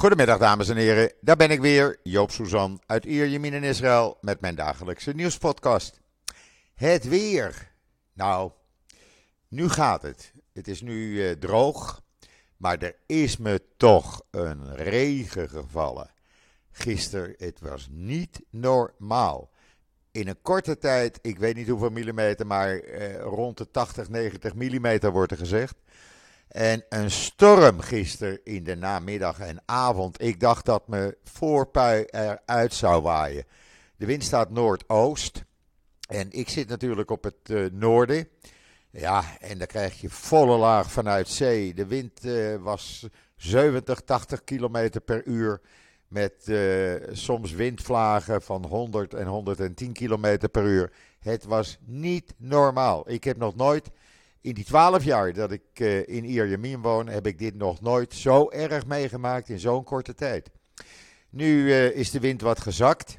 Goedemiddag dames en heren, daar ben ik weer, Joop Suzan uit Ierjemien in Israël met mijn dagelijkse nieuwspodcast. Het weer. Nou, nu gaat het. Het is nu eh, droog, maar er is me toch een regen gevallen. Gisteren, het was niet normaal. In een korte tijd, ik weet niet hoeveel millimeter, maar eh, rond de 80, 90 millimeter wordt er gezegd. En een storm gisteren in de namiddag en avond. Ik dacht dat mijn voorpui eruit zou waaien. De wind staat noordoost. En ik zit natuurlijk op het uh, noorden. Ja, en dan krijg je volle laag vanuit zee. De wind uh, was 70, 80 kilometer per uur. Met uh, soms windvlagen van 100 en 110 kilometer per uur. Het was niet normaal. Ik heb nog nooit in die twaalf jaar dat ik uh, in Ierjemien woon, heb ik dit nog nooit zo erg meegemaakt in zo'n korte tijd. Nu uh, is de wind wat gezakt.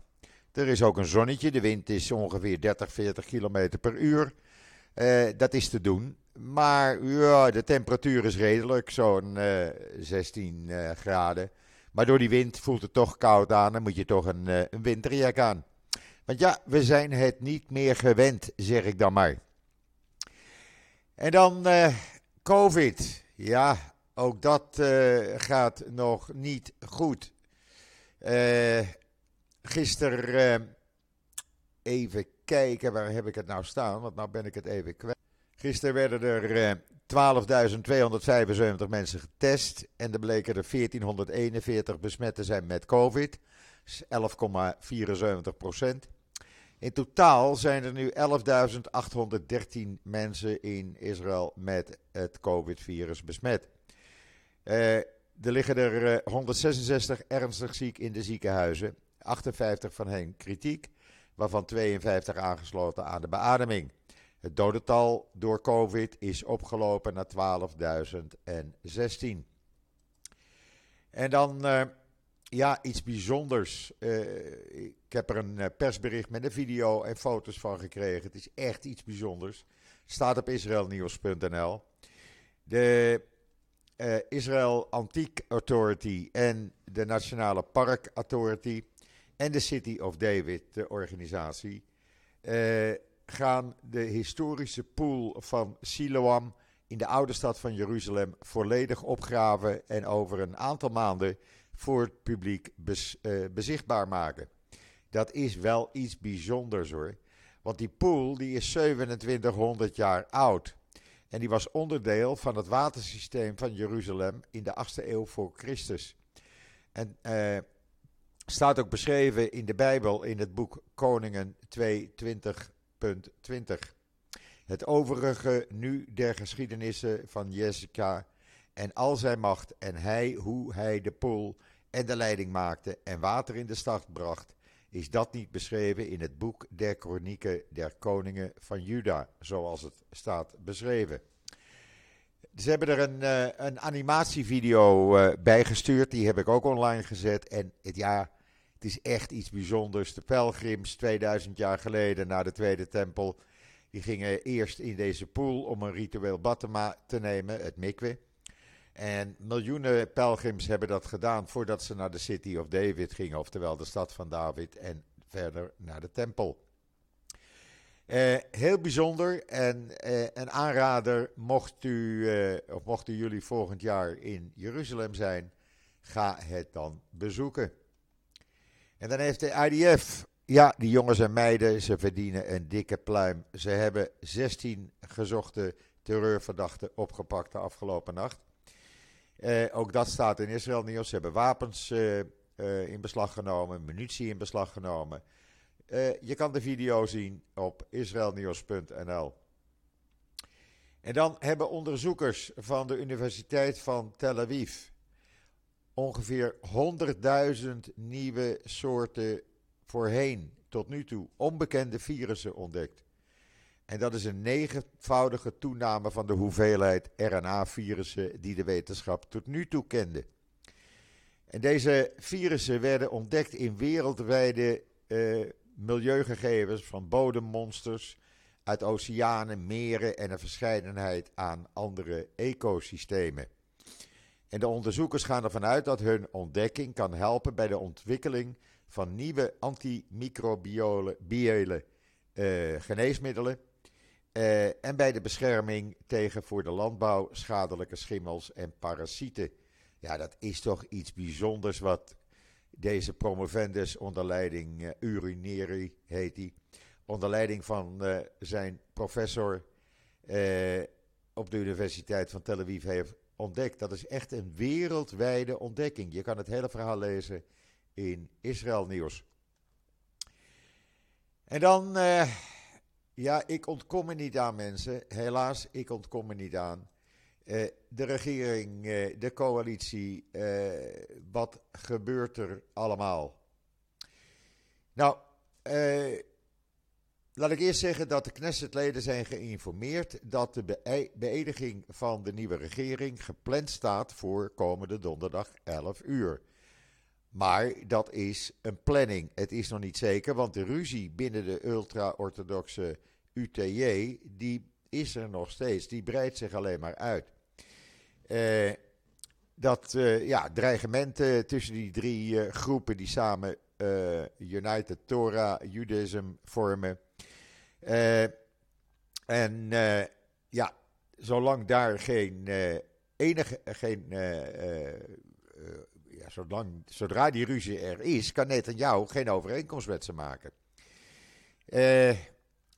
Er is ook een zonnetje. De wind is ongeveer 30, 40 kilometer per uur. Uh, dat is te doen. Maar ja, de temperatuur is redelijk, zo'n 16 graden. Maar door die wind voelt het toch koud aan. Dan moet je toch een, een winterjack aan. Want ja, we zijn het niet meer gewend, zeg ik dan maar. En dan uh, COVID. Ja, ook dat uh, gaat nog niet goed. Uh, gisteren, even kijken, waar heb ik het nou staan? Want nou ben ik het even kwijt. Gisteren werden er 12.275 mensen getest en er bleken er 1441 besmet te zijn met COVID. 11,74 procent. In totaal zijn er nu 11.813 mensen in Israël met het COVID-virus besmet. Uh, er liggen er 166 ernstig ziek in de ziekenhuizen, 58 van hen kritiek, waarvan 52 aangesloten aan de beademing. Het dodental door COVID is opgelopen naar 12.016. En dan uh, ja, iets bijzonders. Uh, ik heb er een persbericht met een video en foto's van gekregen. Het is echt iets bijzonders. Staat op israelnieuws.nl. De uh, Israel Antique Authority en de Nationale Park Authority en de City of David, de organisatie, gaan de historische pool van Siloam in de oude stad van Jeruzalem volledig opgraven en over een aantal maanden voor het publiek uh, bezichtbaar maken. Dat is wel iets bijzonders hoor. Want die pool die is 2700 jaar oud. En die was onderdeel van het watersysteem van Jeruzalem in de 8e eeuw voor Christus. En uh, staat ook beschreven in de Bijbel in het boek Koningen 2:20.20. Het overige nu der geschiedenissen van Jessica en al zijn macht en hij hoe hij de pool en de leiding maakte en water in de stad bracht, is dat niet beschreven in het boek der kronieken der koningen van Juda, zoals het staat beschreven. Ze hebben er een, uh, een animatievideo uh, bij gestuurd, die heb ik ook online gezet. En het, ja, het is echt iets bijzonders. De pelgrims 2000 jaar geleden naar de Tweede Tempel, die gingen eerst in deze pool om een ritueel bad te, te nemen, het mikwe. En miljoenen pelgrims hebben dat gedaan voordat ze naar de City of David gingen, oftewel de stad van David, en verder naar de tempel. Uh, heel bijzonder en uh, een aanrader, mocht u, uh, of mochten jullie volgend jaar in Jeruzalem zijn, ga het dan bezoeken. En dan heeft de IDF, ja, die jongens en meiden, ze verdienen een dikke pluim. Ze hebben 16 gezochte terreurverdachten opgepakt de afgelopen nacht. Uh, ook dat staat in Israël nieuws. Ze hebben wapens uh, uh, in beslag genomen, munitie in beslag genomen. je kan de video zien op israelnieuws.nl. En dan hebben onderzoekers van de Universiteit van Tel Aviv ongeveer 100.000 nieuwe soorten voorheen tot nu toe onbekende virussen ontdekt. En dat is een negenvoudige toename van de hoeveelheid RNA-virussen die de wetenschap tot nu toe kende. En deze virussen werden ontdekt in wereldwijde uh, milieugegevens van bodemmonsters uit oceanen, meren en een verscheidenheid aan andere ecosystemen. En de onderzoekers gaan ervan uit dat hun ontdekking kan helpen bij de ontwikkeling van nieuwe antimicrobiële uh, geneesmiddelen. Uh, en bij de bescherming tegen voor de landbouw schadelijke schimmels en parasieten. Ja, dat is toch iets bijzonders wat deze promovendus onder leiding uh, Urineri heet hij, onder leiding van uh, zijn professor op de Universiteit van Tel Aviv heeft ontdekt. Dat is echt een wereldwijde ontdekking. Je kan het hele verhaal lezen in Israël Nieuws. En dan, ja, ik ontkom er niet aan mensen. Helaas, ik ontkom er niet aan. Uh, de regering, uh, de coalitie, uh, wat gebeurt er allemaal? Nou, laat ik eerst zeggen dat de Knessetleden zijn geïnformeerd dat de beëdiging van de nieuwe regering gepland staat voor komende donderdag 11 uur. Maar dat is een planning. Het is nog niet zeker, want de ruzie binnen de ultra-orthodoxe UTJ, die is er nog steeds. Die breidt zich alleen maar uit. Uh, dat uh, ja, dreigementen tussen die drie uh, groepen die samen United Torah Judaism vormen. en ja, zolang daar geen enige, geen, ja, zolang, zodra die ruzie er is, kan Netanyahu geen overeenkomst met ze maken.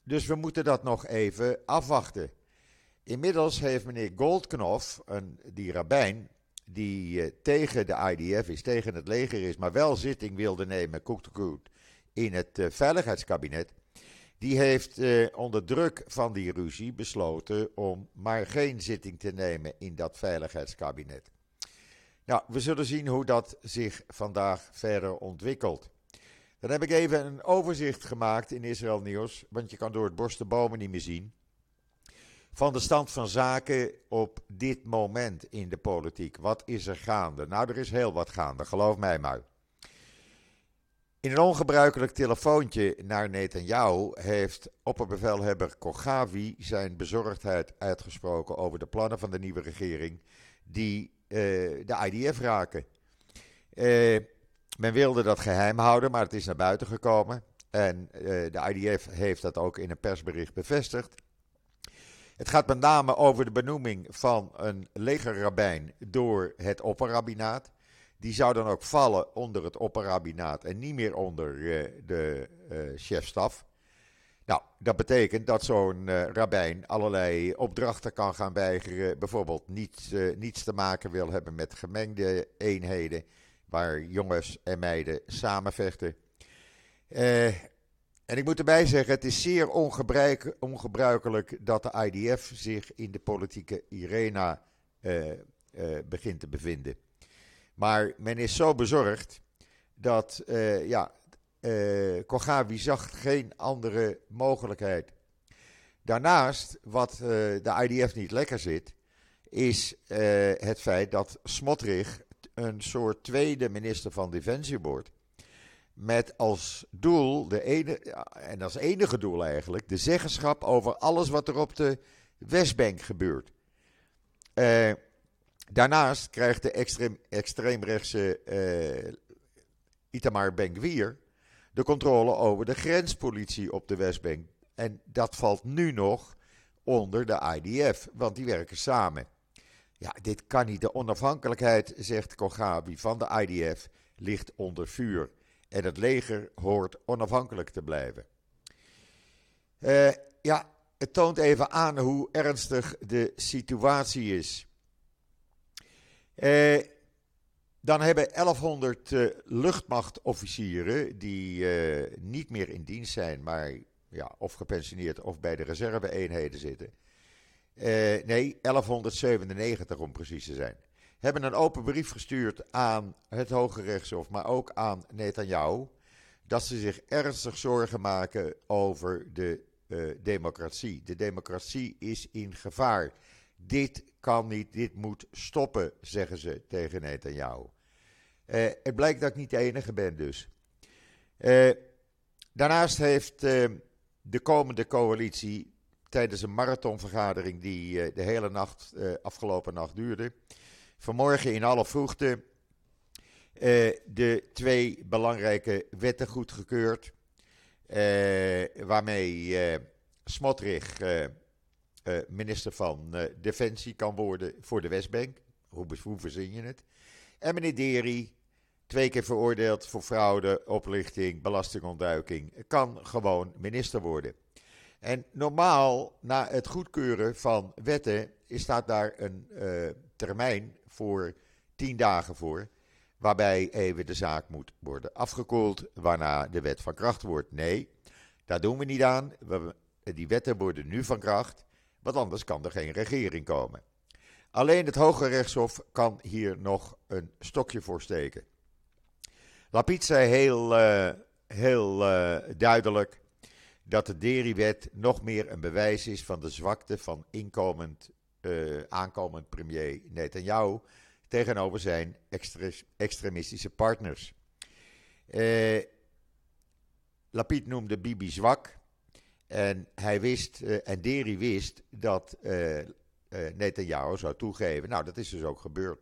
Dus we moeten dat nog even afwachten. Inmiddels heeft meneer Goldknof, een, die rabbijn, die uh, tegen de IDF is, tegen het leger is, maar wel zitting wilde nemen, koek in het uh, veiligheidskabinet. Die heeft uh, onder druk van die ruzie besloten om maar geen zitting te nemen in dat veiligheidskabinet. Nou, we zullen zien hoe dat zich vandaag verder ontwikkelt. Dan heb ik even een overzicht gemaakt in Israël Nieuws, want je kan door het bos de bomen niet meer zien van de stand van zaken op dit moment in de politiek. Wat is er gaande? Nou, er is heel wat gaande, geloof mij maar. In een ongebruikelijk telefoontje naar Netanyahu heeft opperbevelhebber Kogavi zijn bezorgdheid uitgesproken over de plannen van de nieuwe regering die uh, de IDF raken. Uh, men wilde dat geheim houden, maar het is naar buiten gekomen. En uh, de IDF heeft dat ook in een persbericht bevestigd. Het gaat met name over de benoeming van een legerrabijn door het opperrabinaat. Die zou dan ook vallen onder het opperrabinaat en niet meer onder uh, de uh, chefstaf. Nou, dat betekent dat zo'n uh, rabbijn allerlei opdrachten kan gaan weigeren. Bijvoorbeeld niets, niets te maken wil hebben met gemengde eenheden waar jongens en meiden samenvechten. En ik moet erbij zeggen, het is zeer ongebruikelijk dat de IDF zich in de politieke arena uh, uh, begint te bevinden. Maar men is zo bezorgd dat, ja, zag geen andere mogelijkheid. Daarnaast, wat de IDF niet lekker zit, is het feit dat Smotrich een soort tweede minister van Defensie wordt. Met als doel, de ene, en als enige doel eigenlijk, de zeggenschap over alles wat er op de Westbank gebeurt. Uh, daarnaast krijgt de extreem, extreemrechtse uh, Itamar Ben-Gvir de controle over de grenspolitie op de Westbank. En dat valt nu nog onder de IDF, want die werken samen. Ja, dit kan niet. De onafhankelijkheid, zegt Kogabi, van de IDF ligt onder vuur en het leger hoort onafhankelijk te blijven. Uh, ja, het toont even aan hoe ernstig de situatie is. Uh, dan hebben 1100 uh, eh, luchtmachtofficieren die niet meer in dienst zijn, maar ja, of gepensioneerd of bij de reserve-eenheden zitten. Nee, 1197 om precies te zijn hebben een open brief gestuurd aan het Hoge Rechtshof, maar ook aan Netanyahu, dat ze zich ernstig zorgen maken over de uh, democratie. De democratie is in gevaar. Dit kan niet, dit moet stoppen, zeggen ze tegen Netanyahu. Uh, het blijkt dat ik niet de enige ben dus. Daarnaast heeft de komende coalitie tijdens een marathonvergadering die de hele nacht, afgelopen nacht duurde vanmorgen in alle vroegte de twee belangrijke wetten goedgekeurd. waarmee Smotrich minister van Defensie kan worden voor de Westbank. Hoe, hoe verzin je het? En meneer Deri, twee keer veroordeeld voor fraude, oplichting, belastingontduiking, kan gewoon minister worden. En normaal, na het goedkeuren van wetten, staat daar een uh, termijn voor tien dagen voor. Waarbij even de zaak moet worden afgekoeld, waarna de wet van kracht wordt. Nee, daar doen we niet aan. We, die wetten worden nu van kracht, want anders kan er geen regering komen. Alleen het Hoge Rechtshof kan hier nog een stokje voor steken. Lapid zei heel, uh, heel uh, duidelijk dat de Deri-wet nog meer een bewijs is van de zwakte van inkomend, uh, aankomend premier Netanyahu tegenover zijn extremistische partners. Lapid noemde Bibi zwak en hij wist, en Deri wist dat uh, Netanyahu zou toegeven. Nou, dat is dus ook gebeurd.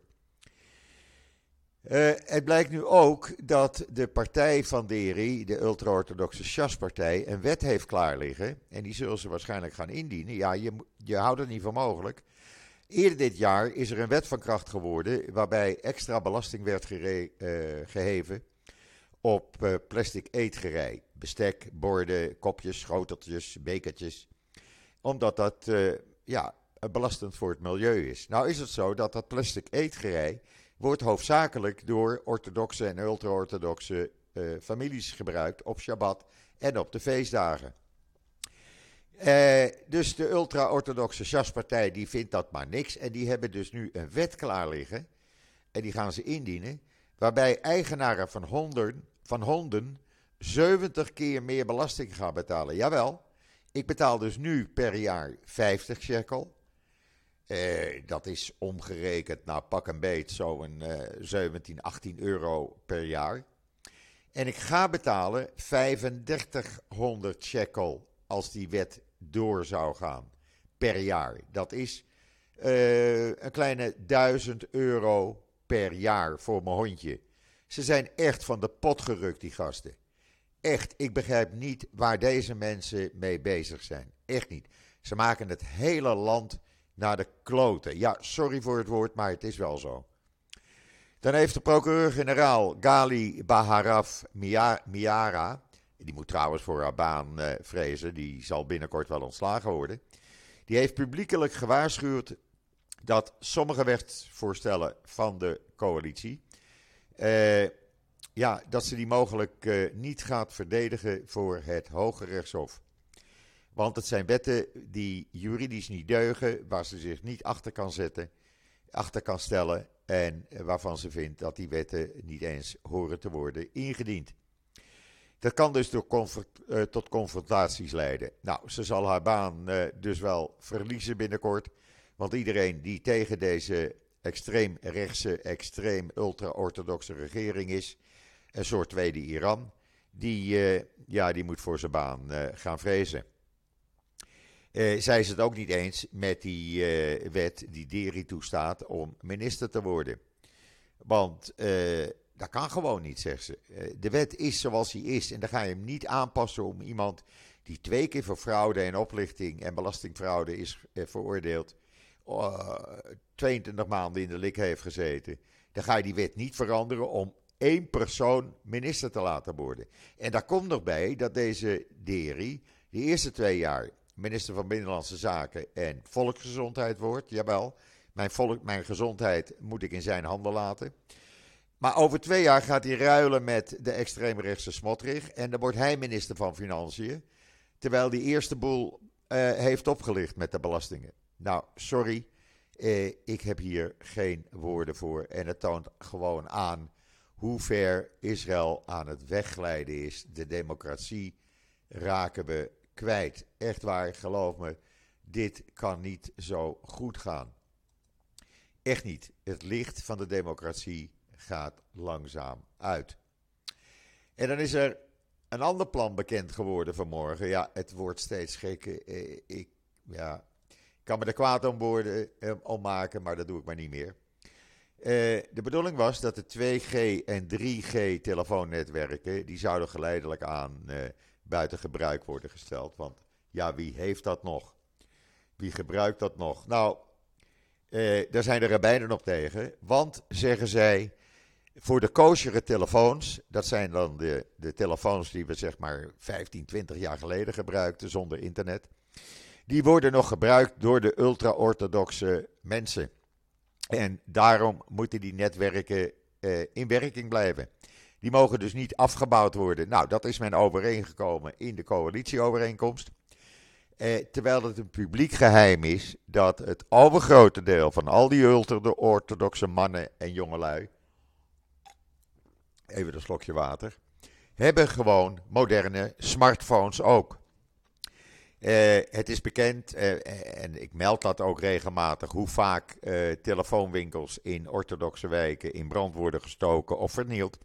Uh, het blijkt nu ook dat de partij van Deri, de ultra-orthodoxe Shas-partij, een wet heeft klaar liggen. En die zullen ze waarschijnlijk gaan indienen. Ja, je, je houdt het niet voor mogelijk. Eerder dit jaar is er een wet van kracht geworden waarbij extra belasting werd gere, uh, geheven op uh, plastic eetgerei. Bestek, borden, kopjes, schoteltjes, bekertjes. Omdat dat ja, belastend voor het milieu is. Nou is het zo dat dat plastic eetgerei wordt hoofdzakelijk door orthodoxe en ultra-orthodoxe uh, families gebruikt op Shabbat en op de feestdagen. Uh, dus de ultra-orthodoxe Sjaspartij die vindt dat maar niks en die hebben dus nu een wet klaar liggen en die gaan ze indienen, waarbij eigenaren van honden, van honden 70 keer meer belasting gaan betalen. Jawel, ik betaal dus nu per jaar 50 shekel. Eh, dat is omgerekend naar pak en beet zo'n uh, 17, 18 euro per jaar. En ik ga betalen 3500 shekel als die wet door zou gaan per jaar. Dat is uh, een kleine 1000 euro per jaar voor mijn hondje. Ze zijn echt van de pot gerukt, die gasten. Echt, ik begrijp niet waar deze mensen mee bezig zijn. Echt niet. Ze maken het hele land naar de kloten. Ja, sorry voor het woord, maar het is wel zo. Dan heeft de procureur-generaal Gali Baharaf Miara, die moet trouwens voor haar baan uh, vrezen, die zal binnenkort wel ontslagen worden. Die heeft publiekelijk gewaarschuwd dat sommige wetsvoorstellen van de coalitie, uh, ja, dat ze die mogelijk uh, niet gaat verdedigen voor het Hoge Rechtshof. Want het zijn wetten die juridisch niet deugen, waar ze zich niet achter kan zetten, achter kan stellen en waarvan ze vindt dat die wetten niet eens horen te worden ingediend. Dat kan dus door uh, tot confrontaties leiden. Nou, ze zal haar baan uh, dus wel verliezen binnenkort. Want iedereen die tegen deze extreem rechtse, extreem ultra-orthodoxe regering is, een soort tweede Iran, die, uh, ja, die moet voor zijn baan gaan vrezen. Uh, zij is het ook niet eens met die uh, wet die Deri toestaat om minister te worden. Want uh, dat kan gewoon niet, zegt ze. de wet is zoals hij is en dan ga je hem niet aanpassen om iemand die twee keer voor fraude en oplichting en belastingfraude is veroordeeld, 22 maanden in de lik heeft gezeten. Dan ga je die wet niet veranderen om één persoon minister te laten worden. En daar komt nog bij dat deze Deri de eerste twee jaar minister van Binnenlandse Zaken en Volksgezondheid wordt. Jawel, mijn, volk, mijn gezondheid moet ik in zijn handen laten. Maar over twee jaar gaat hij ruilen met de extreemrechtse Smotrich. En dan wordt hij minister van Financiën. Terwijl die eerste boel uh, heeft opgelicht met de belastingen. Nou, sorry. Uh, ik heb hier geen woorden voor. En het toont gewoon aan hoe ver Israël aan het wegglijden is. De democratie raken we Echt waar, geloof me, dit kan niet zo goed gaan. Echt niet. Het licht van de democratie gaat langzaam uit. En dan is er een ander plan bekend geworden vanmorgen. Ja, het wordt steeds gekker. Eh, ik ja, kan me er kwaad om, worden, eh, om maken, maar dat doe ik maar niet meer. de bedoeling was dat de 2G en 3G telefoonnetwerken, die zouden geleidelijk aan buiten gebruik worden gesteld. Want ja, wie heeft dat nog? Wie gebruikt dat nog? Nou, daar zijn de rabbijnen op tegen. Want, zeggen zij, voor de kosheren telefoons, dat zijn dan de, de telefoons die we zeg maar 15, 20 jaar geleden gebruikten zonder internet. Die worden nog gebruikt door de ultra-orthodoxe mensen. En daarom moeten die netwerken eh, in werking blijven. Die mogen dus niet afgebouwd worden. Nou, dat is men overeengekomen in de coalitieovereenkomst. Eh, terwijl het een publiek geheim is dat het overgrote deel van al die ultra-orthodoxe mannen en jongelui even een slokje water, hebben gewoon moderne smartphones ook. Uh, het is bekend, uh, en ik meld dat ook regelmatig, hoe vaak uh, telefoonwinkels in orthodoxe wijken in brand worden gestoken of vernield,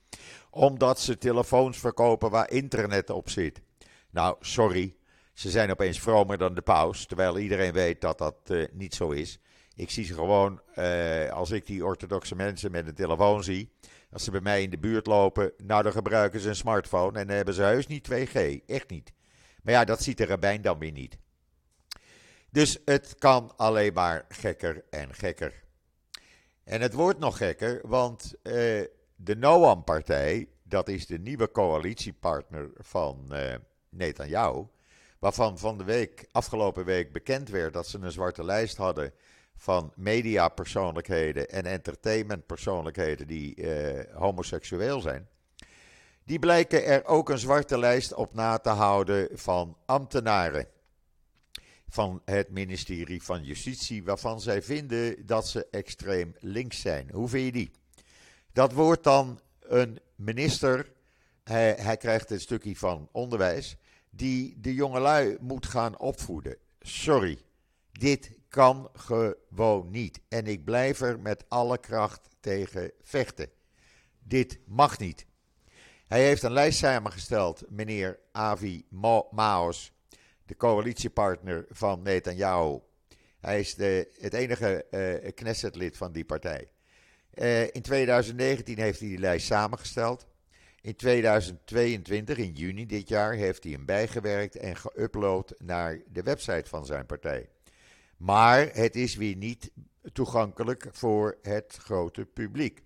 omdat ze telefoons verkopen waar internet op zit. Nou, sorry, ze zijn opeens vromer dan de paus, terwijl iedereen weet dat dat niet zo is. Ik zie ze gewoon, als ik die orthodoxe mensen met een telefoon zie, als ze bij mij in de buurt lopen, nou dan gebruiken ze een smartphone en dan hebben ze heus niet 2G. Echt niet. Maar ja, dat ziet de rabbijn dan weer niet. Dus het kan alleen maar gekker en gekker. En het wordt nog gekker, want uh, de Noam-partij, dat is de nieuwe coalitiepartner van uh, Netanyahu, waarvan van de week, afgelopen week bekend werd dat ze een zwarte lijst hadden van mediapersoonlijkheden en entertainmentpersoonlijkheden die uh, homoseksueel zijn. Die blijken er ook een zwarte lijst op na te houden van ambtenaren van het ministerie van Justitie, waarvan zij vinden dat ze extreem links zijn. Hoe vind je die? Dat wordt dan een minister, hij, hij krijgt een stukje van onderwijs, die de jongelui moet gaan opvoeden. Sorry, dit kan gewoon niet. En ik blijf er met alle kracht tegen vechten. Dit mag niet. Hij heeft een lijst samengesteld, meneer Avi Maos, de coalitiepartner van Netanyahu. Hij is de, het enige uh, Knesset-lid van die partij. Uh, in 2019 heeft hij die lijst samengesteld. In 2022, in juni dit jaar, heeft hij hem bijgewerkt en geüpload naar de website van zijn partij. Maar het is weer niet toegankelijk voor het grote publiek.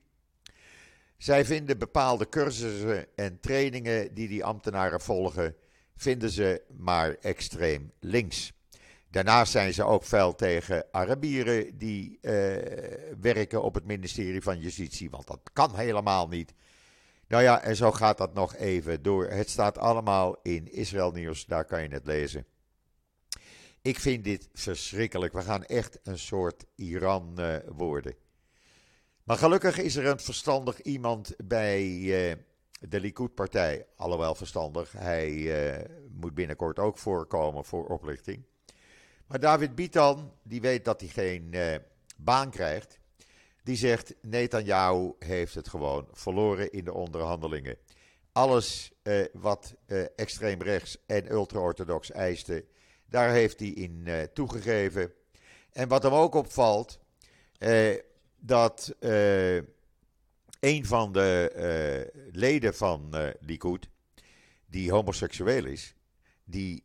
Zij vinden bepaalde cursussen en trainingen die die ambtenaren volgen, vinden ze maar extreem links. Daarnaast zijn ze ook fel tegen Arabieren die uh, werken op het ministerie van Justitie, want dat kan helemaal niet. Nou ja, en zo gaat dat nog even door. Het staat allemaal in Israël Nieuws, daar kan je het lezen. Ik vind dit verschrikkelijk. We gaan echt een soort Iran uh, worden. Maar gelukkig is er een verstandig iemand bij uh, de Likud-partij. Alhoewel verstandig, hij uh, moet binnenkort ook voorkomen voor oplichting. Maar David Bitan, die weet dat hij geen baan krijgt. Die zegt: Netanyahu heeft het gewoon verloren in de onderhandelingen. Alles wat extreem rechts en ultra-orthodox eiste daar heeft hij in toegegeven. En wat hem ook opvalt, dat uh, een van de leden van Likud, die homoseksueel is, die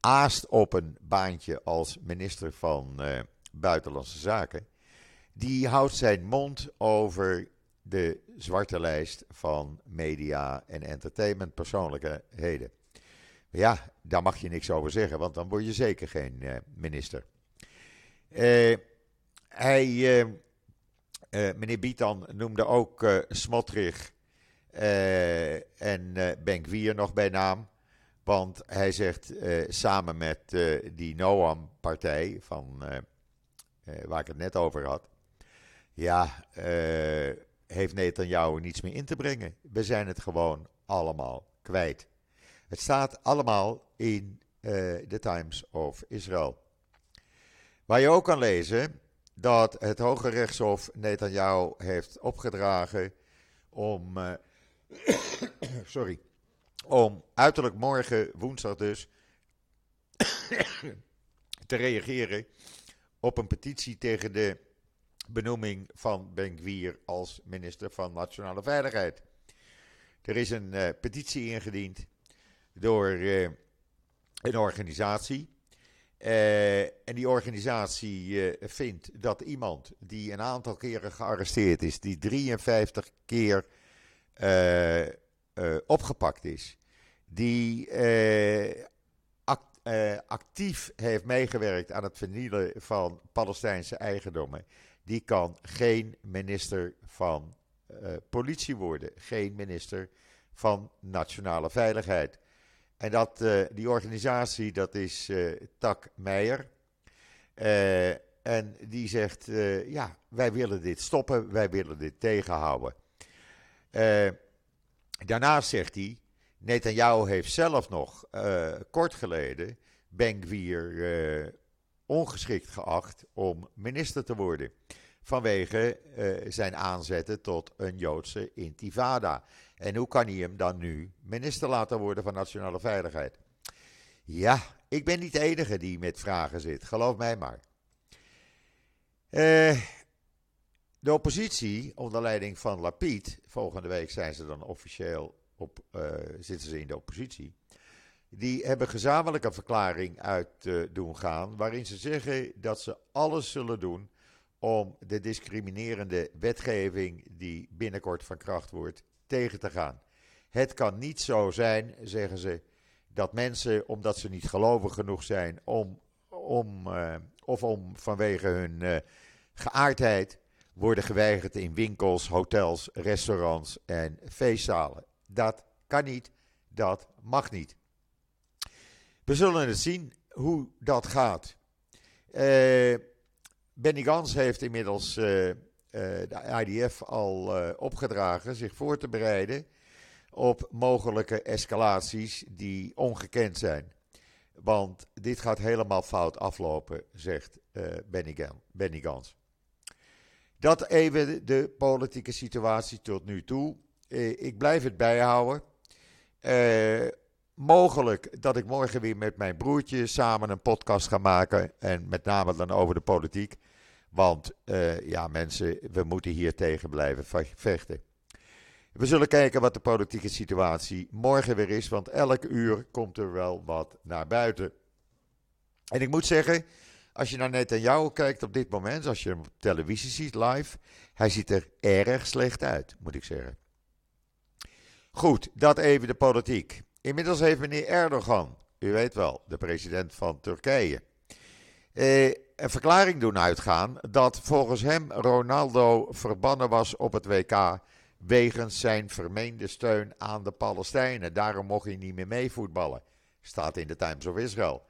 aast op een baantje als minister van Buitenlandse Zaken, die houdt zijn mond over de zwarte lijst van media en entertainment persoonlijkheden. Ja, daar mag je niks over zeggen, want dan word je zeker geen uh, minister. Uh, hij, uh, meneer Bietan noemde ook uh, Smotrich en uh, Benkwier nog bij naam. Want hij zegt samen met die Noam-partij, van, waar ik het net over had. Ja, heeft Netanyahu niets meer in te brengen. We zijn het gewoon allemaal kwijt. Het staat allemaal in de Times of Israel. Waar je ook kan lezen dat het Hoge Rechtshof Netanyahu heeft opgedragen om, uh, sorry, om uiterlijk morgen, woensdag dus, te reageren op een petitie tegen de benoeming van Ben als minister van Nationale Veiligheid. Er is een uh, petitie ingediend door uh, een organisatie. Uh, en die organisatie vindt dat iemand die een aantal keren gearresteerd is, die 53 keer opgepakt is, die act, actief heeft meegewerkt aan het vernielen van Palestijnse eigendommen, die kan geen minister van politie worden, geen minister van nationale veiligheid. En dat, uh, die organisatie, dat is uh, Tak Meijer. en die zegt, ja, wij willen dit stoppen, wij willen dit tegenhouden. daarnaast zegt hij, Netanyahu heeft zelf nog kort geleden Ben-Gvir ongeschikt geacht om minister te worden. Vanwege zijn aanzetten tot een Joodse intifada. En hoe kan hij hem dan nu minister laten worden van Nationale Veiligheid? Ja, ik ben niet de enige die met vragen zit, geloof mij maar. Uh, de oppositie, onder leiding van Lapid, volgende week zijn ze dan officieel op, uh, zitten ze in de oppositie die hebben gezamenlijk een verklaring uit uh, doen gaan. waarin ze zeggen dat ze alles zullen doen. om de discriminerende wetgeving. die binnenkort van kracht wordt. Tegen te gaan. Het kan niet zo zijn, zeggen ze. dat mensen, omdat ze niet gelovig genoeg zijn. om, om, uh, of om vanwege hun uh, geaardheid. worden geweigerd in winkels, hotels, restaurants en feestzalen. Dat kan niet, dat mag niet. We zullen het zien hoe dat gaat. Uh, Benny Gans heeft inmiddels de IDF al opgedragen zich voor te bereiden op mogelijke escalaties die ongekend zijn. Want dit gaat helemaal fout aflopen, zegt Benny, Benny Gans. Dat even de politieke situatie tot nu toe. ik blijf het bijhouden mogelijk dat ik morgen weer met mijn broertje samen een podcast ga maken. En met name dan over de politiek. Want uh, ja, mensen, we moeten hier tegen blijven vechten. We zullen kijken wat de politieke situatie morgen weer is. Want elk uur komt er wel wat naar buiten. En ik moet zeggen, als je naar Netanyahu kijkt op dit moment, als je hem op televisie ziet live, hij ziet er erg slecht uit, moet ik zeggen. Goed, dat even de politiek. Inmiddels heeft meneer Erdogan, u weet wel, de president van Turkije, eh, een verklaring doen uitgaan dat volgens hem Ronaldo verbannen was op het WK wegens zijn vermeende steun aan de Palestijnen. Daarom mocht hij niet meer meevoetballen. Staat in de Times of Israel.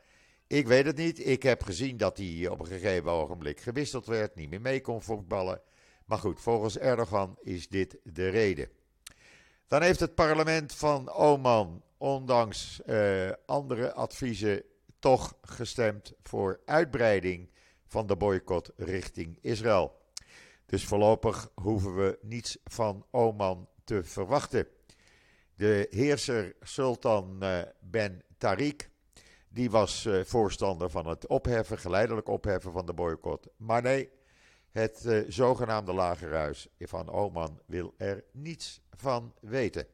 Ik weet het niet. Ik heb gezien dat hij op een gegeven ogenblik gewisseld werd, niet meer mee kon voetballen. Maar goed, volgens Erdogan is dit de reden. Dan heeft het parlement van Oman ondanks uh, andere adviezen, toch gestemd voor uitbreiding van de boycott richting Israël. Dus voorlopig hoeven we niets van Oman te verwachten. De heerser Sultan uh, Ben Tariq, die was uh, voorstander van het opheffen, geleidelijk opheffen van de boycott. Maar nee, het zogenaamde lagerhuis van Oman wil er niets van weten.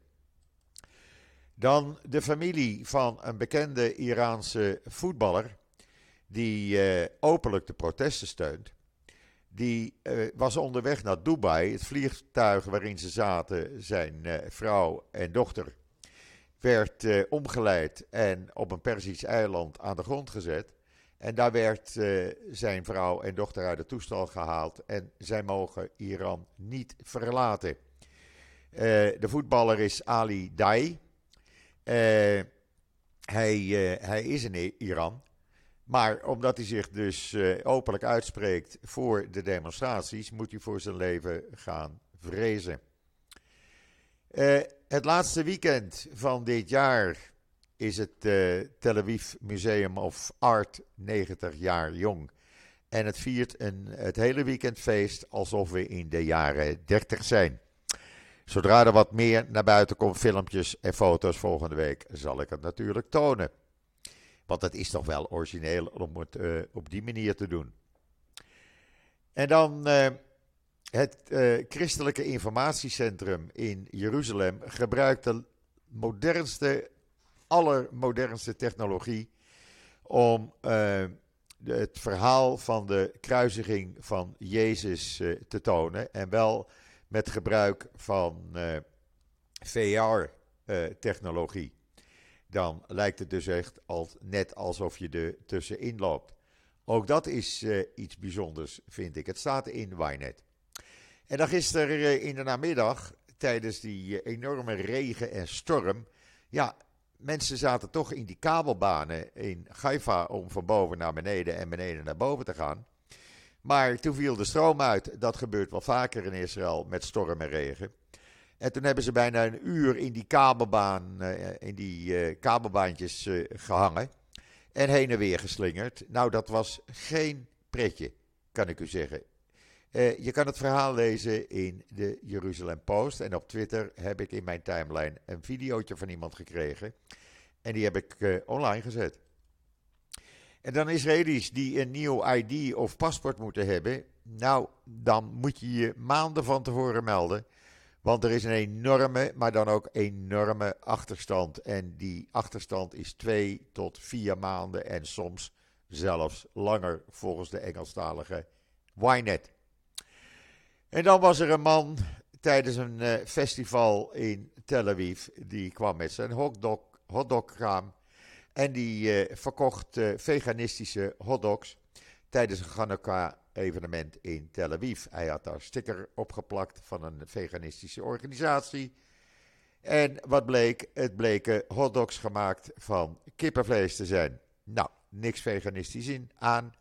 Dan de familie van een bekende Iraanse voetballer, die uh, openlijk de protesten steunt. Die uh, was onderweg naar Dubai. Het vliegtuig waarin ze zaten, zijn uh, vrouw en dochter, werd omgeleid en op een Persisch eiland aan de grond gezet. En daar werd zijn vrouw en dochter uit het toestel gehaald en zij mogen Iran niet verlaten. de voetballer is Ali Dai. Uh, hij, uh, hij is in Iran. Maar omdat hij zich dus uh, openlijk uitspreekt voor de demonstraties, moet hij voor zijn leven gaan vrezen. het laatste weekend van dit jaar is het Tel Aviv Museum of Art 90 jaar jong. En het viert een, het hele weekend feest alsof we in de jaren 30 zijn. Zodra er wat meer naar buiten komt, filmpjes en foto's volgende week, zal ik het natuurlijk tonen. Want het is toch wel origineel om het uh, op die manier te doen. En dan uh, het uh, Christelijke Informatiecentrum in Jeruzalem gebruikt de modernste, allermodernste technologie om het verhaal van de kruisiging van Jezus te tonen. En wel met gebruik van VR-technologie. Dan lijkt het dus echt als, net alsof je er tussenin loopt. Ook dat is iets bijzonders, vind ik. Het staat in Ynet. En dan gisteren eh, in de namiddag, tijdens die eh, enorme regen en storm. Ja, mensen zaten toch in die kabelbanen in Haifa om van boven naar beneden en beneden naar boven te gaan. Maar toen viel de stroom uit. Dat gebeurt wel vaker in Israël met storm en regen. En toen hebben ze bijna een uur in die kabelbaan, eh, in die kabelbaantjes gehangen. En heen en weer geslingerd. Nou, dat was geen pretje, kan ik u zeggen. Je kan het verhaal lezen in de Jeruzalem Post. En op Twitter heb ik in mijn timeline een videootje van iemand gekregen. En die heb ik online gezet. En dan Israëli's die een nieuw ID of paspoort moeten hebben. Nou, dan moet je je maanden van tevoren melden. Want er is een enorme, maar dan ook enorme achterstand. En die achterstand is twee tot vier maanden en soms zelfs langer volgens de Engelstalige Ynet. En dan was er een man tijdens een uh, festival in Tel Aviv. Die kwam met zijn hotdog. En die uh, verkocht uh, veganistische hotdogs tijdens een Hanukkah-evenement in Tel Aviv. Hij had daar sticker opgeplakt van een veganistische organisatie. En wat bleek? Het bleken hotdogs gemaakt van kippenvlees te zijn. Nou, niks veganistisch in aan.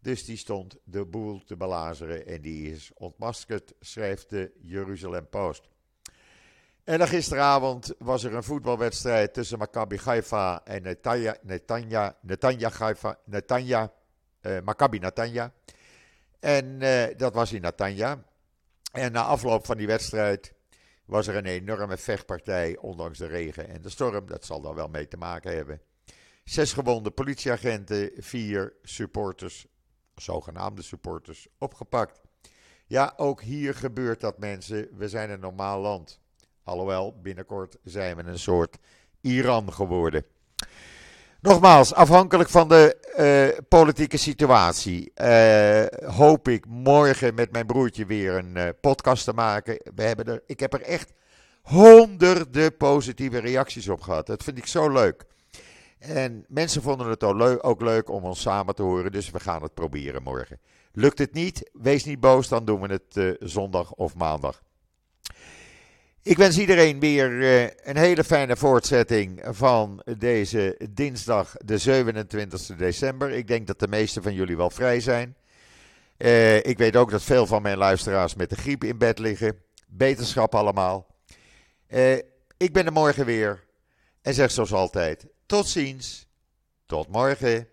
Dus die stond de boel te belazeren en die is ontmaskerd, schrijft de Jeruzalem Post. En gisteravond was er een voetbalwedstrijd tussen Maccabi Haifa en Netanya, Netanya, Netanya Haifa, Netanya, uh, Maccabi Netanya. En uh, dat was in Netanya. En na afloop van die wedstrijd was er een enorme vechtpartij, ondanks de regen en de storm. Dat zal daar wel mee te maken hebben. Zes gewonde politieagenten, vier supporters zogenaamde supporters, opgepakt. Ja, ook hier gebeurt dat mensen. We zijn een normaal land. Alhoewel, binnenkort zijn we een soort Iran geworden. Nogmaals, afhankelijk van de uh, politieke situatie, uh, hoop ik morgen met mijn broertje weer een uh, podcast te maken. We hebben er, ik heb er echt honderden positieve reacties op gehad. Dat vind ik zo leuk. En mensen vonden het ook leuk om ons samen te horen, dus we gaan het proberen morgen. Lukt het niet, wees niet boos, dan doen we het zondag of maandag. Ik wens iedereen weer uh, een hele fijne voortzetting van deze dinsdag, de 27 december. Ik denk dat de meesten van jullie wel vrij zijn. Uh, ik weet ook dat veel van mijn luisteraars met de griep in bed liggen. Beterschap allemaal. ik ben er morgen weer en zeg zoals altijd tot ziens. Tot morgen.